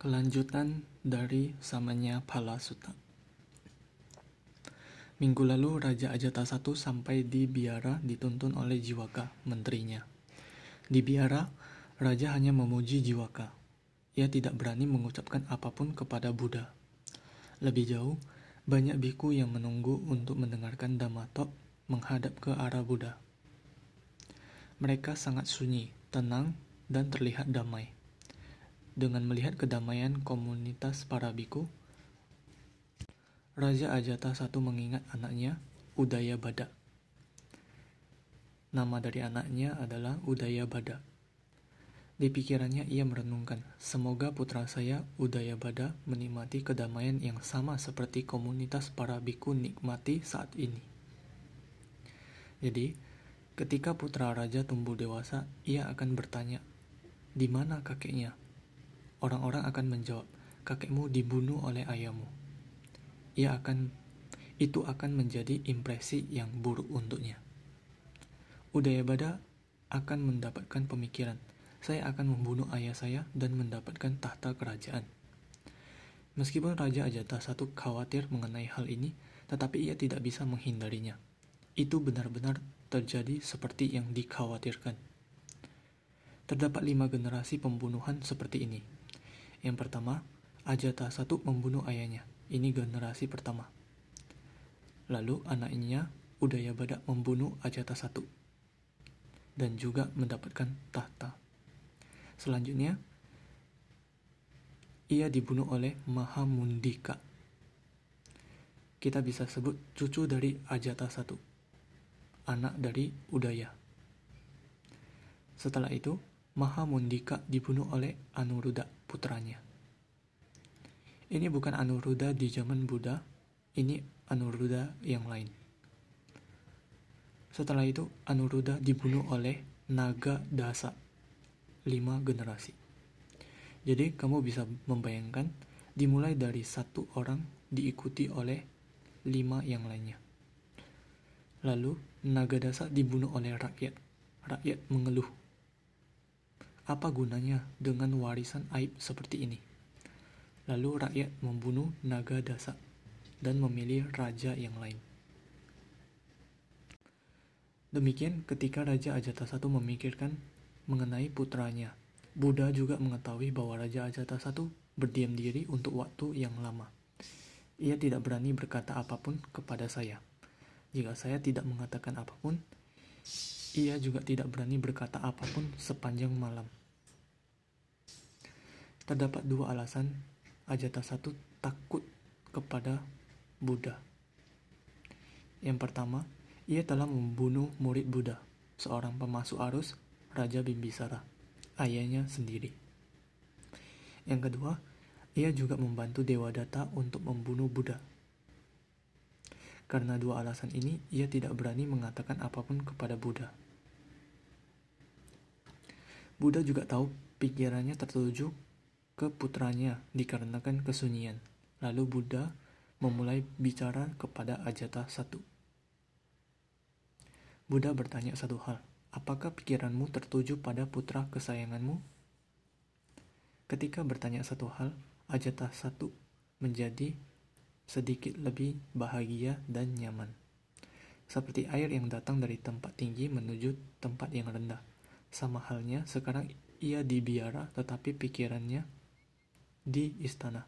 Kelanjutan dari samanya Palasutta. Minggu lalu Raja Ajata I sampai di biara dituntun oleh Jiwaka, menterinya. Di biara, Raja hanya memuji Jiwaka. Ia tidak berani mengucapkan apa pun kepada Buddha. Lebih jauh, banyak biku yang menunggu untuk mendengarkan Dhammatok menghadap ke arah Buddha. Mereka sangat sunyi, tenang, dan terlihat damai dengan melihat kedamaian komunitas para biku, Raja Ajata I mengingat anaknya Udaya Bada. Nama dari anaknya adalah Udaya Bada. Di pikirannya ia merenungkan, semoga putra saya Udaya Bada menikmati kedamaian yang sama seperti komunitas para biku nikmati saat ini. Jadi, ketika putra raja tumbuh dewasa, ia akan bertanya, di mana kakeknya? Orang-orang akan menjawab, kakekmu dibunuh oleh ayahmu. Ia akan itu akan menjadi impresi yang buruk untuknya. Udayabada akan mendapatkan pemikiran, saya akan membunuh ayah saya dan mendapatkan tahta kerajaan. Meskipun Raja Ajata satu khawatir mengenai hal ini, tetapi ia tidak bisa menghindarinya. Itu benar-benar terjadi seperti yang dikhawatirkan. Terdapat lima generasi pembunuhan seperti ini. Yang pertama, Ajata satu membunuh ayahnya. Ini generasi pertama. Lalu anaknya Udaya Badak membunuh Ajata satu dan juga mendapatkan tahta. Selanjutnya, ia dibunuh oleh Mahamundika. Kita bisa sebut cucu dari Ajata satu, anak dari Udaya. Setelah itu, Mahamundika dibunuh oleh Anuruddha putranya. Ini bukan Anuruddha di zaman Buddha, ini Anuruddha yang lain. Setelah itu, Anuruddha dibunuh oleh Naga Dasa, lima generasi. Jadi, kamu bisa membayangkan, dimulai dari satu orang diikuti oleh lima yang lainnya. Lalu, Naga Dasa dibunuh oleh rakyat. Rakyat mengeluh apa gunanya dengan warisan aib seperti ini? Lalu rakyat membunuh naga dasa dan memilih raja yang lain. Demikian ketika Raja Ajata I memikirkan mengenai putranya, Buddha juga mengetahui bahwa Raja Ajata I berdiam diri untuk waktu yang lama. Ia tidak berani berkata apa pun kepada saya. Jika saya tidak mengatakan apa pun, ia juga tidak berani berkata apa pun sepanjang malam. Terdapat dua alasan Ajata satu takut kepada Buddha. Yang pertama, ia telah membunuh murid Buddha, seorang pemasuk arus Raja Bimbisara, ayahnya sendiri. Yang kedua, ia juga membantu Dewa Data untuk membunuh Buddha. Karena dua alasan ini, ia tidak berani mengatakan apa pun kepada Buddha. Buddha juga tahu pikirannya tertuju ke putranya dikarenakan kesunyian. Lalu Buddha memulai bicara kepada Ajata satu. Buddha bertanya satu hal, apakah pikiranmu tertuju pada putra kesayanganmu? Ketika bertanya satu hal, Ajata satu menjadi sedikit lebih bahagia dan nyaman. Seperti air yang datang dari tempat tinggi menuju tempat yang rendah. Sama halnya sekarang ia dibiara tetapi pikirannya di istana.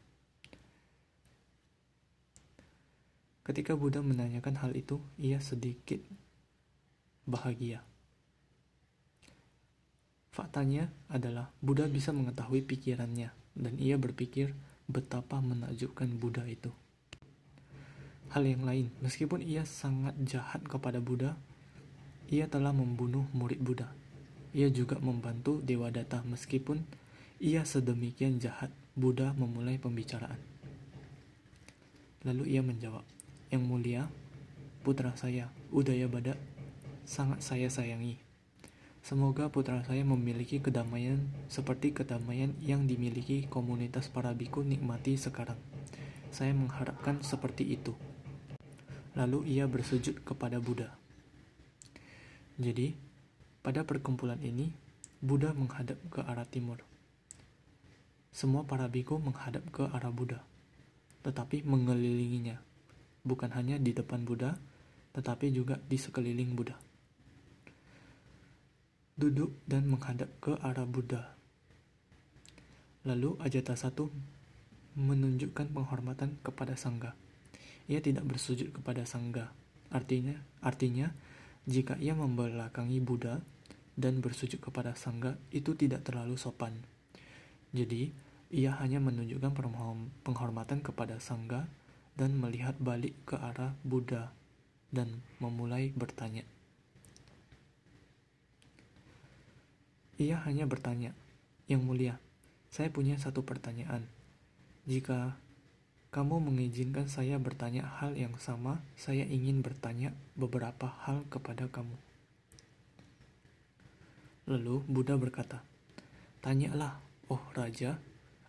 Ketika Buddha menanyakan hal itu, ia sedikit bahagia. Faktanya adalah Buddha bisa mengetahui pikirannya, dan ia berpikir betapa menakjubkan Buddha itu. Hal yang lain, meskipun ia sangat jahat kepada Buddha, ia telah membunuh murid Buddha. Ia juga membantu Dewa Data meskipun ia sedemikian jahat. Buddha memulai pembicaraan. Lalu ia menjawab, Yang mulia, putra saya, Udaya Bada, sangat saya sayangi. Semoga putra saya memiliki kedamaian seperti kedamaian yang dimiliki komunitas para biku nikmati sekarang. Saya mengharapkan seperti itu. Lalu ia bersujud kepada Buddha. Jadi, pada perkumpulan ini, Buddha menghadap ke arah timur. Semua para biku menghadap ke arah Buddha, tetapi mengelilinginya, bukan hanya di depan Buddha, tetapi juga di sekeliling Buddha. Duduk dan menghadap ke arah Buddha. Lalu Ajata satu menunjukkan penghormatan kepada Sangga. Ia tidak bersujud kepada Sangga. Artinya, artinya jika ia membelakangi Buddha dan bersujud kepada Sangga itu tidak terlalu sopan. Jadi, ia hanya menunjukkan penghormatan kepada Sangga dan melihat balik ke arah Buddha dan memulai bertanya. Ia hanya bertanya, "Yang mulia, saya punya satu pertanyaan. Jika kamu mengizinkan saya bertanya hal yang sama, saya ingin bertanya beberapa hal kepada kamu." Lalu Buddha berkata, "Tanyalah, oh raja,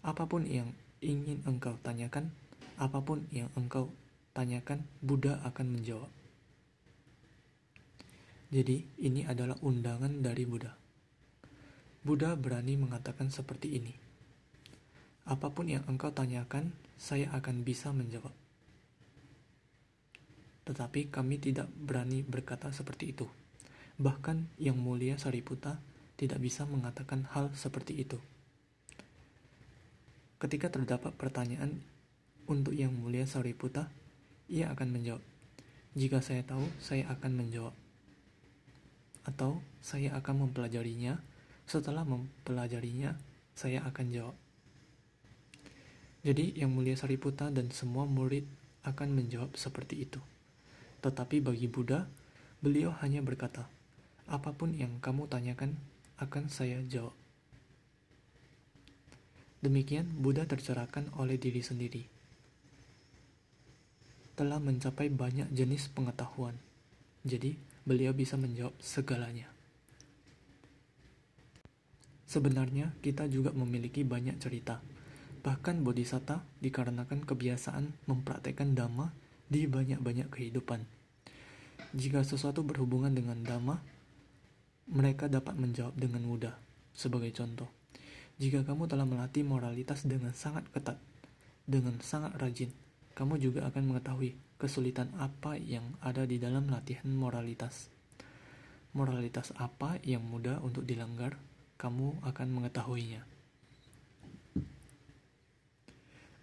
apa pun yang ingin engkau tanyakan, apa pun yang engkau tanyakan, Buddha akan menjawab." Jadi, ini adalah undangan dari Buddha. Buddha berani mengatakan seperti ini. Apa pun yang engkau tanyakan, saya akan bisa menjawab. Tetapi kami tidak berani berkata seperti itu. Bahkan Yang Mulia Sariputta tidak bisa mengatakan hal seperti itu. Ketika terdapat pertanyaan untuk Yang Mulia Sariputta, ia akan menjawab, "Jika saya tahu, saya akan menjawab." atau saya akan mempelajarinya. Setelah mempelajarinya, saya akan jawab. Jadi, Yang Mulia Sariputta dan semua murid akan menjawab seperti itu. Tetapi bagi Buddha, beliau hanya berkata, "Apa pun yang kamu tanyakan, akan saya jawab." Demikian, Buddha tercerahkan oleh diri sendiri. Telah mencapai banyak jenis pengetahuan. Jadi, beliau bisa menjawab segalanya. Sebenarnya kita juga memiliki banyak cerita. Bahkan bodhisatta dikarenakan kebiasaan mempraktekkan dhamma di banyak-banyak kehidupan. Jika sesuatu berhubungan dengan dhamma, mereka dapat menjawab dengan mudah. Sebagai contoh, jika kamu telah melatih moralitas dengan sangat ketat, dengan sangat rajin, kamu juga akan mengetahui kesulitan apa yang ada di dalam latihan moralitas. Moralitas apa yang mudah untuk dilanggar, kamu akan mengetahuinya.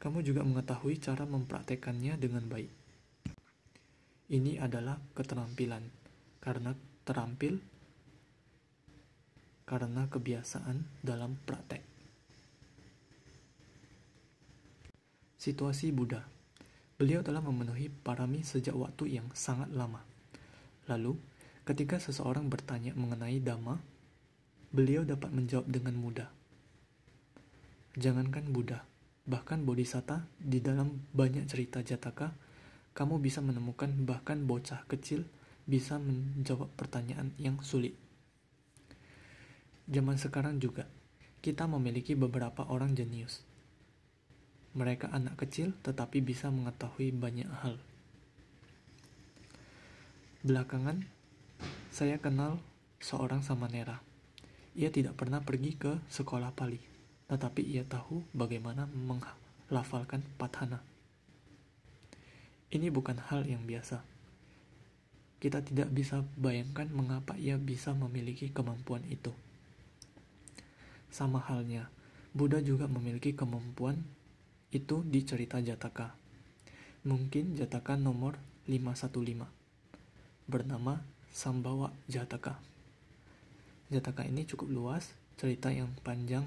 Kamu juga mengetahui cara mempraktekannya dengan baik. Ini adalah keterampilan, karena terampil karena kebiasaan dalam praktek. Situasi Buddha Beliau telah memenuhi parami sejak waktu yang sangat lama. Lalu, ketika seseorang bertanya mengenai Dhamma, beliau dapat menjawab dengan mudah. Jangankan Buddha, bahkan Bodhisatta di dalam banyak cerita Jataka, kamu bisa menemukan bahkan bocah kecil bisa menjawab pertanyaan yang sulit. Zaman sekarang juga, kita memiliki beberapa orang jenius mereka anak kecil tetapi bisa mengetahui banyak hal. Belakangan, saya kenal seorang Samanera. Ia tidak pernah pergi ke sekolah Pali, tetapi ia tahu bagaimana menghafalkan Pathana. Ini bukan hal yang biasa. Kita tidak bisa bayangkan mengapa ia bisa memiliki kemampuan itu. Sama halnya, Buddha juga memiliki kemampuan itu di cerita Jataka. Mungkin Jataka nomor 515 bernama Sambawa Jataka. Jataka ini cukup luas, cerita yang panjang.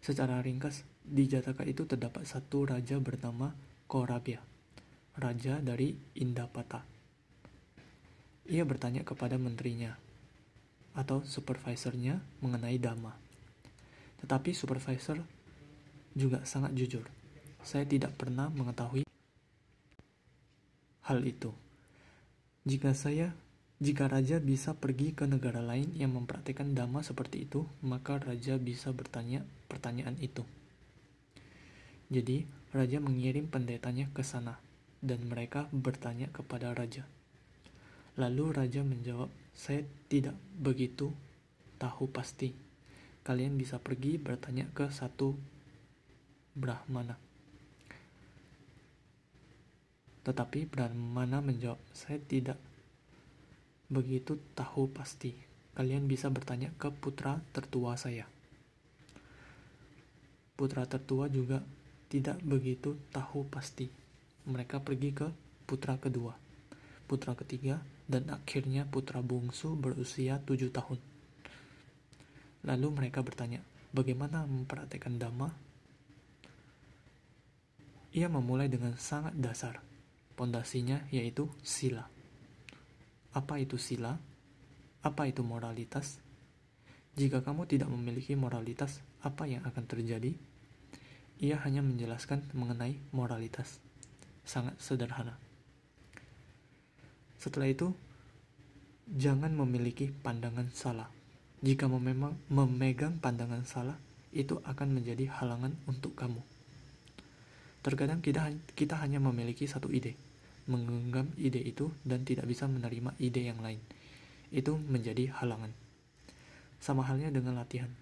Secara ringkas, di Jataka itu terdapat satu raja bernama Korabia, raja dari Indapata. Ia bertanya kepada menterinya atau supervisornya mengenai dhamma. Tetapi supervisor juga sangat jujur. Saya tidak pernah mengetahui hal itu. Jika saya jika raja bisa pergi ke negara lain yang mempraktikkan dhamma seperti itu, maka raja bisa bertanya pertanyaan itu. Jadi, raja mengirim pendetanya ke sana, dan mereka bertanya kepada raja. Lalu raja menjawab, "Saya tidak begitu tahu pasti. kalian bisa pergi bertanya ke satu Brahmana. Tetapi Brahmana menjawab, saya tidak begitu tahu pasti. Kalian bisa bertanya ke putra tertua saya. Putra tertua juga tidak begitu tahu pasti. Mereka pergi ke putra kedua, putra ketiga, dan akhirnya putra bungsu berusia tujuh tahun. Lalu mereka bertanya, bagaimana mempraktekkan Dhamma? Ia memulai dengan sangat dasar. Pondasinya yaitu sila. Apa itu sila? Apa itu moralitas? Jika kamu tidak memiliki moralitas, apa yang akan terjadi? Ia hanya menjelaskan mengenai moralitas. Sangat sederhana. Setelah itu, jangan memiliki pandangan salah. Jika memang memegang pandangan salah, itu akan menjadi halangan untuk kamu. Terkadang kita, kita hanya memiliki satu ide, menggenggam ide itu dan tidak bisa menerima ide yang lain. Itu menjadi halangan. Sama halnya dengan latihan.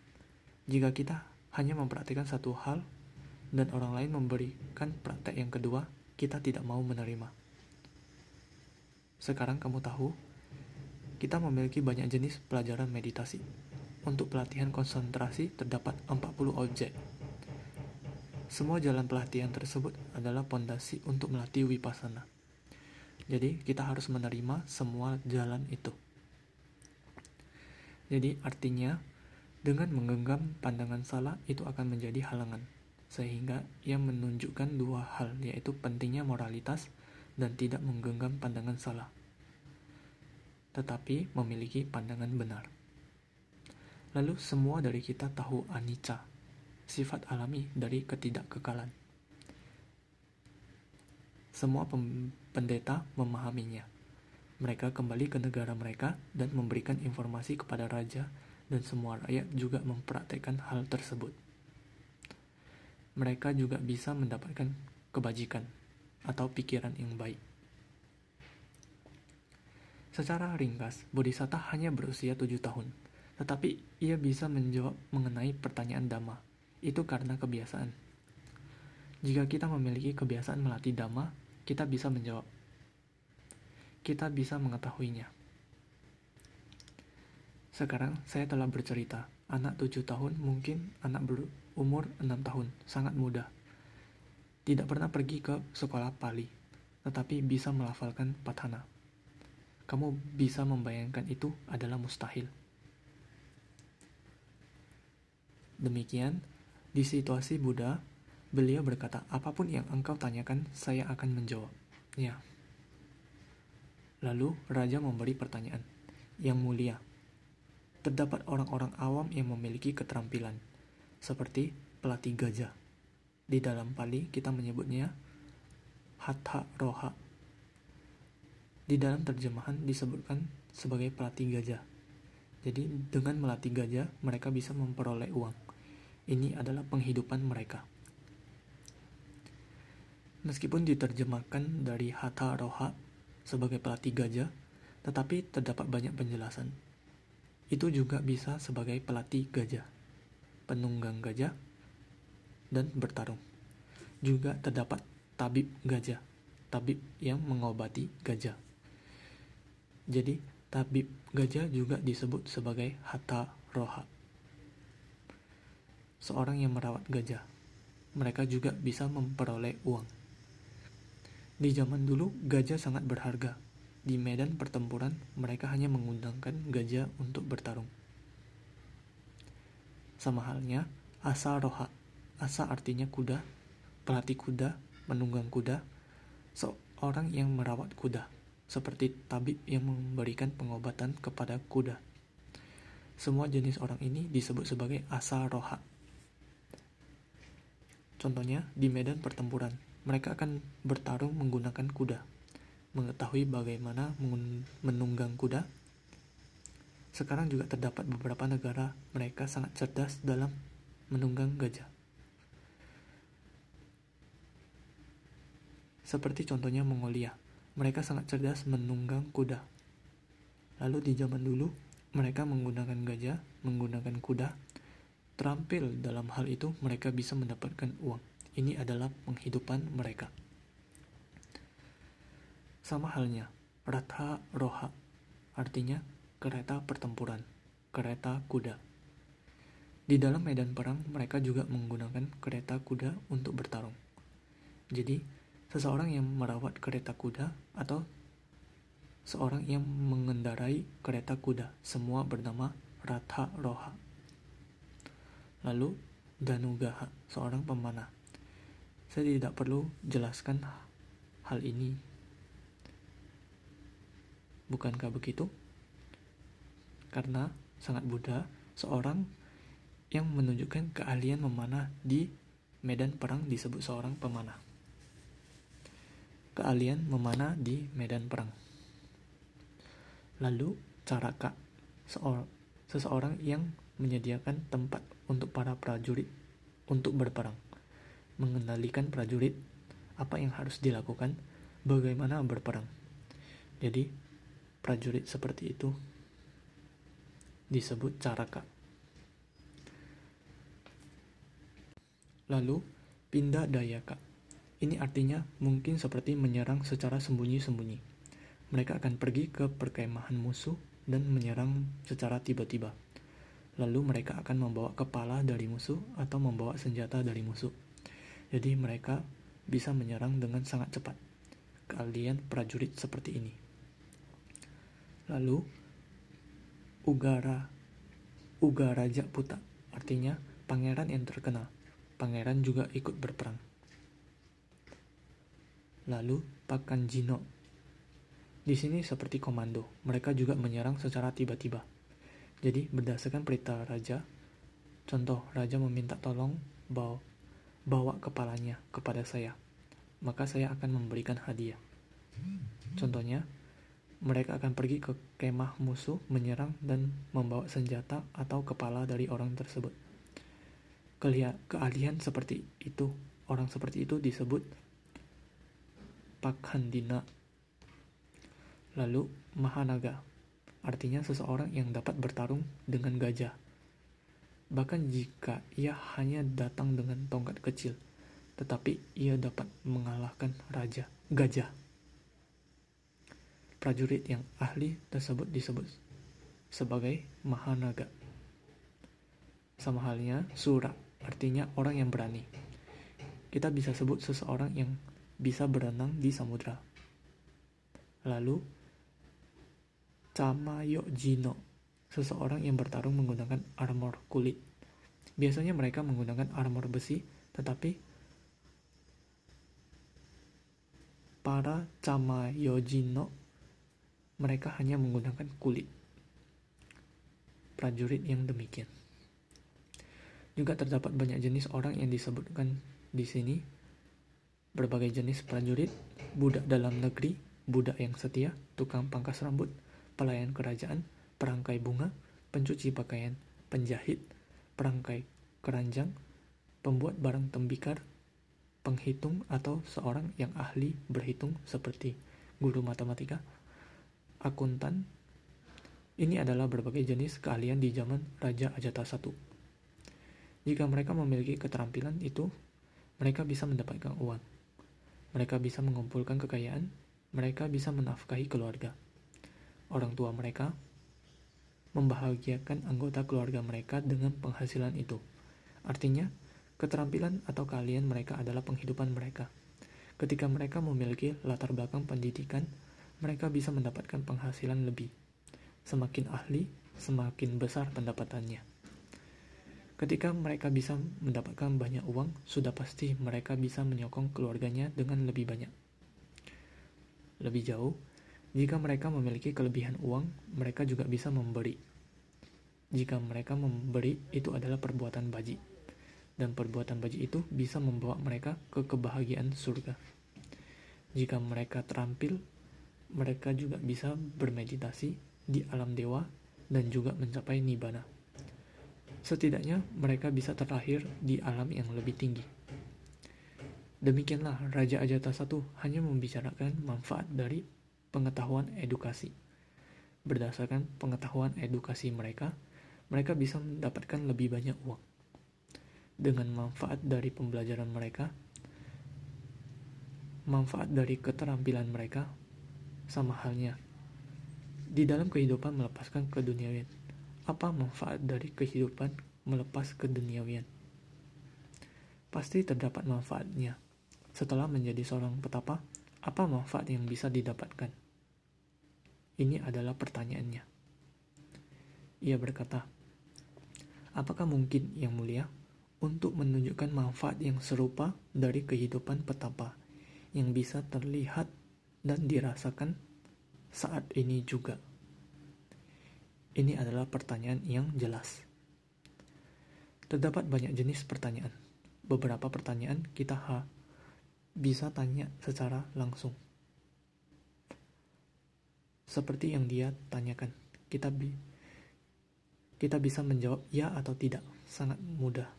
Jika kita hanya mempraktikkan satu hal dan orang lain memberikan praktek yang kedua, kita tidak mau menerima. Sekarang kamu tahu kita memiliki banyak jenis pelajaran meditasi. Untuk pelatihan konsentrasi terdapat 40 objek. Semua jalan pelatihan tersebut adalah pondasi untuk melatih wipasana. Jadi, kita harus menerima semua jalan itu. Jadi, artinya dengan menggenggam pandangan salah itu akan menjadi halangan, sehingga ia menunjukkan dua hal, yaitu pentingnya moralitas dan tidak menggenggam pandangan salah tetapi memiliki pandangan benar. Lalu semua dari kita tahu anicca, sifat alami dari ketidakkekalan. Semua pendeta memahaminya. Mereka kembali ke negara mereka dan memberikan informasi kepada raja dan semua rakyat juga mempraktekkan hal tersebut. Mereka juga bisa mendapatkan kebajikan atau pikiran yang baik. Secara ringkas, Bodhisatta hanya berusia tujuh tahun, tetapi ia bisa menjawab mengenai pertanyaan Dhamma. Itu karena kebiasaan. Jika kita memiliki kebiasaan melatih Dhamma, kita bisa menjawab. Kita bisa mengetahuinya. Sekarang saya telah bercerita, anak tujuh tahun mungkin anak berumur enam tahun, sangat muda. Tidak pernah pergi ke sekolah Pali, tetapi bisa melafalkan Patana kamu bisa membayangkan itu adalah mustahil. Demikian, di situasi Buddha, beliau berkata, apa pun yang engkau tanyakan, saya akan menjawab. Ya. Lalu, Raja memberi pertanyaan. Yang mulia, terdapat orang-orang awam yang memiliki keterampilan, seperti pelatih gajah. Di dalam Pali, kita menyebutnya Hatha Roha di dalam terjemahan disebutkan sebagai pelatih gajah. Jadi dengan melatih gajah, mereka bisa memperoleh uang. Ini adalah penghidupan mereka. Meskipun diterjemahkan dari Hatha Roha sebagai pelatih gajah, tetapi terdapat banyak penjelasan. Itu juga bisa sebagai pelatih gajah, penunggang gajah, dan bertarung. Juga terdapat tabib gajah, tabib yang mengobati gajah. Jadi, tabib gajah juga disebut sebagai hatta roha. Seorang yang merawat gajah. Mereka juga bisa memperoleh uang. Di zaman dulu, gajah sangat berharga. Di medan pertempuran, mereka hanya mengundangkan gajah untuk bertarung. Sama halnya, asa roha. Asa artinya kuda, pelatih kuda, menunggang kuda, seorang yang merawat kuda seperti tabib yang memberikan pengobatan kepada kuda. Semua jenis orang ini disebut sebagai asa roha. Contohnya, di medan pertempuran, mereka akan bertarung menggunakan kuda. Mengetahui bagaimana menunggang kuda, sekarang juga terdapat beberapa negara mereka sangat cerdas dalam menunggang gajah. Seperti contohnya Mongolia, mereka sangat cerdas menunggang kuda. Lalu di zaman dulu, mereka menggunakan gajah, menggunakan kuda, terampil dalam hal itu, mereka bisa mendapatkan uang. Ini adalah penghidupan mereka. Sama halnya, Ratha Roha artinya kereta pertempuran, kereta kuda. Di dalam medan perang, mereka juga menggunakan kereta kuda untuk bertarung. Jadi, seseorang yang merawat kereta kuda atau seorang yang mengendarai kereta kuda, semua bernama Ratha Roha. Lalu, Danugaha, seorang pemanah. Saya tidak perlu jelaskan hal ini. Bukankah begitu? Karena sangat mudah, seorang yang menunjukkan keahlian memanah di medan perang disebut seorang pemanah. Keahlian memanah di medan perang. Lalu, caraka, seseorang yang menyediakan tempat untuk para prajurit untuk berperang, mengendalikan prajurit, apa yang harus dilakukan, bagaimana berperang. Jadi, prajurit seperti itu disebut caraka. Lalu, pindah dayaka. Ini artinya mungkin seperti menyerang secara sembunyi-sembunyi. Mereka akan pergi ke perkemahan musuh dan menyerang secara tiba-tiba lalu mereka akan membawa kepala dari musuh atau membawa senjata dari musuh. Jadi mereka bisa menyerang dengan sangat cepat. Kalian prajurit seperti ini. Lalu Ugara Ugaraja Puta artinya pangeran yang terkenal. Pangeran juga ikut berperang. Lalu Pakanjino. Di sini seperti komando, mereka juga menyerang secara tiba-tiba jadi berdasarkan perintah raja, contoh raja meminta tolong bawa, bawa kepalanya kepada saya, maka saya akan memberikan hadiah. Contohnya, mereka akan pergi ke kemah musuh, menyerang dan membawa senjata atau kepala dari orang tersebut. Keahlian seperti itu, orang seperti itu disebut Pakhandina. Lalu Mahanaga artinya seseorang yang dapat bertarung dengan gajah. Bahkan jika ia hanya datang dengan tongkat kecil, tetapi ia dapat mengalahkan raja gajah. Prajurit yang ahli tersebut disebut sebagai Mahanaga. Sama halnya Sura, artinya orang yang berani. Kita bisa sebut seseorang yang bisa berenang di samudra. Lalu Camayo Jino, seseorang yang bertarung menggunakan armor kulit. Biasanya mereka menggunakan armor besi, tetapi para Camayo Jino mereka hanya menggunakan kulit. Prajurit yang demikian. Juga terdapat banyak jenis orang yang disebutkan di sini. Berbagai jenis prajurit, budak dalam negeri, budak yang setia, tukang pangkas rambut, pelayan kerajaan, perangkai bunga, pencuci pakaian, penjahit, perangkai keranjang, pembuat barang tembikar, penghitung atau seorang yang ahli berhitung seperti guru matematika, akuntan. Ini adalah berbagai jenis keahlian di zaman Raja Ajata I. Jika mereka memiliki keterampilan itu, mereka bisa mendapatkan uang. Mereka bisa mengumpulkan kekayaan, mereka bisa menafkahi keluarga orang tua mereka membahagiakan anggota keluarga mereka dengan penghasilan itu. Artinya, keterampilan atau keahlian mereka adalah penghidupan mereka. Ketika mereka memiliki latar belakang pendidikan, mereka bisa mendapatkan penghasilan lebih. Semakin ahli, semakin besar pendapatannya. Ketika mereka bisa mendapatkan banyak uang, sudah pasti mereka bisa menyokong keluarganya dengan lebih banyak. Lebih jauh, jika mereka memiliki kelebihan uang, mereka juga bisa memberi. Jika mereka memberi, itu adalah perbuatan baji. Dan perbuatan baji itu bisa membawa mereka ke kebahagiaan surga. Jika mereka terampil, mereka juga bisa bermeditasi di alam dewa dan juga mencapai nibbana. Setidaknya mereka bisa terlahir di alam yang lebih tinggi. Demikianlah Raja Ajata I hanya membicarakan manfaat dari pengetahuan edukasi. Berdasarkan pengetahuan edukasi mereka, mereka bisa mendapatkan lebih banyak uang. dengan manfaat dari pembelajaran mereka, manfaat dari keterampilan mereka, sama halnya. Di dalam kehidupan melepaskan keduniawian, apa manfaat dari kehidupan melepas keduniawian? Pasti terdapat manfaatnya. Setelah menjadi seorang petapa, apa manfaat yang bisa didapatkan? Ini adalah pertanyaannya. Ia berkata, Apakah mungkin yang mulia untuk menunjukkan manfaat yang serupa dari kehidupan petapa yang bisa terlihat dan dirasakan saat ini juga? Ini adalah pertanyaan yang jelas. Terdapat banyak jenis pertanyaan. Beberapa pertanyaan kita ha, bisa tanya secara langsung. Seperti yang dia tanyakan, kita bi kita bisa menjawab ya atau tidak. Sangat mudah.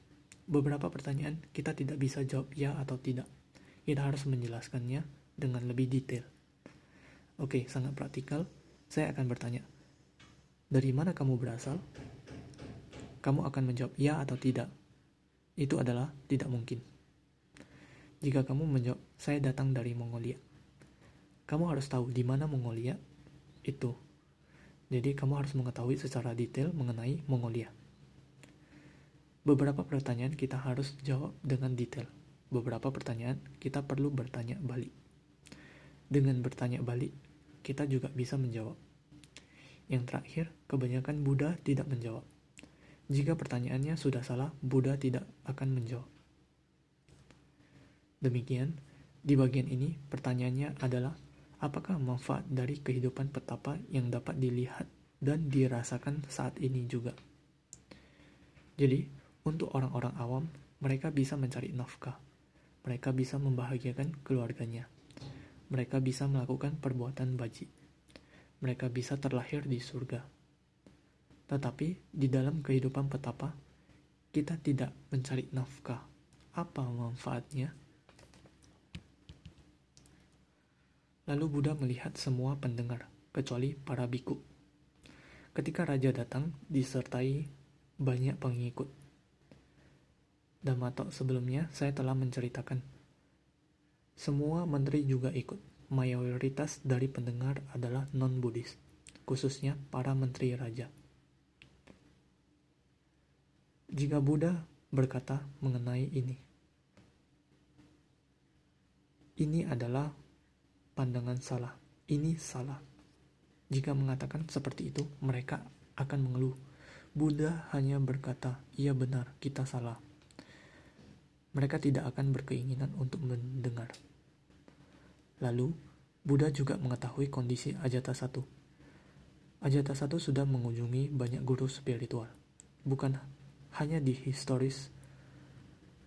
Beberapa pertanyaan kita tidak bisa jawab ya atau tidak. Kita harus menjelaskannya dengan lebih detail. Oke, sangat praktikal. Saya akan bertanya, dari mana kamu berasal? Kamu akan menjawab ya atau tidak. Itu adalah tidak mungkin. Jika kamu menjawab, saya datang dari Mongolia. Kamu harus tahu di mana Mongolia itu jadi kamu harus mengetahui secara detail mengenai Mongolia. Beberapa pertanyaan kita harus jawab dengan detail. Beberapa pertanyaan kita perlu bertanya balik. Dengan bertanya balik, kita juga bisa menjawab. Yang terakhir, kebanyakan Buddha tidak menjawab. Jika pertanyaannya sudah salah, Buddha tidak akan menjawab. Demikian, di bagian ini pertanyaannya adalah apakah manfaat dari kehidupan petapa yang dapat dilihat dan dirasakan saat ini juga. Jadi, untuk orang-orang awam, mereka bisa mencari nafkah. Mereka bisa membahagiakan keluarganya. Mereka bisa melakukan perbuatan baji. Mereka bisa terlahir di surga. Tetapi di dalam kehidupan petapa, kita tidak mencari nafkah. Apa manfaatnya? Lalu Buddha melihat semua pendengar, kecuali para biku. Ketika raja datang, disertai banyak pengikut. Damatok sebelumnya saya telah menceritakan. Semua menteri juga ikut. Mayoritas dari pendengar adalah non-Buddhis, khususnya para menteri raja. Jika Buddha berkata mengenai ini, ini adalah pandangan salah. Ini salah. Jika mengatakan seperti itu, mereka akan mengeluh. Buddha hanya berkata, "Iya benar, kita salah." Mereka tidak akan berkeinginan untuk mendengar. Lalu, Buddha juga mengetahui kondisi Ajata satu. Ajata satu sudah mengunjungi banyak guru spiritual, bukan hanya di historis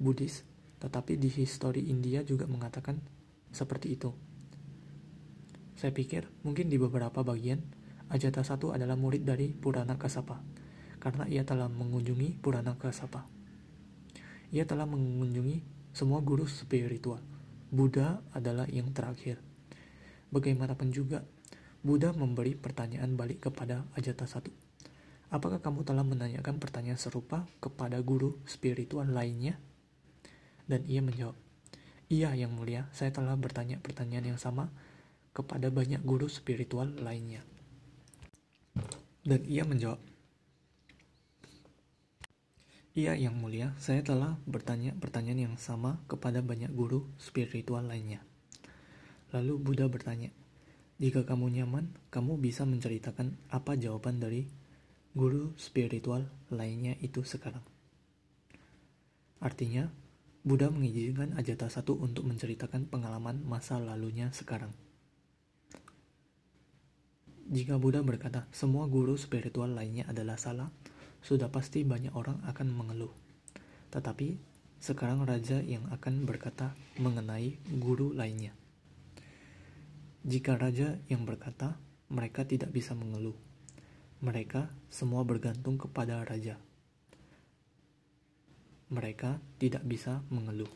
Buddhis, tetapi di histori India juga mengatakan seperti itu. Saya pikir mungkin di beberapa bagian, Ajata satu adalah murid dari Purana Kasapa, karena ia telah mengunjungi Purana Kasapa. Ia telah mengunjungi semua guru spiritual. Buddha adalah yang terakhir. Bagaimanapun juga, Buddha memberi pertanyaan balik kepada Ajata satu. Apakah kamu telah menanyakan pertanyaan serupa kepada guru spiritual lainnya? Dan ia menjawab, Iya yang mulia, saya telah bertanya pertanyaan yang sama kepada banyak guru spiritual lainnya. Dan ia menjawab, Iya yang mulia, saya telah bertanya pertanyaan yang sama kepada banyak guru spiritual lainnya. Lalu Buddha bertanya, jika kamu nyaman, kamu bisa menceritakan apa jawaban dari guru spiritual lainnya itu sekarang. Artinya, Buddha mengizinkan Ajata satu untuk menceritakan pengalaman masa lalunya sekarang. Jika Buddha berkata semua guru spiritual lainnya adalah salah, sudah pasti banyak orang akan mengeluh. Tetapi sekarang raja yang akan berkata mengenai guru lainnya. Jika raja yang berkata mereka tidak bisa mengeluh, mereka semua bergantung kepada raja. Mereka tidak bisa mengeluh.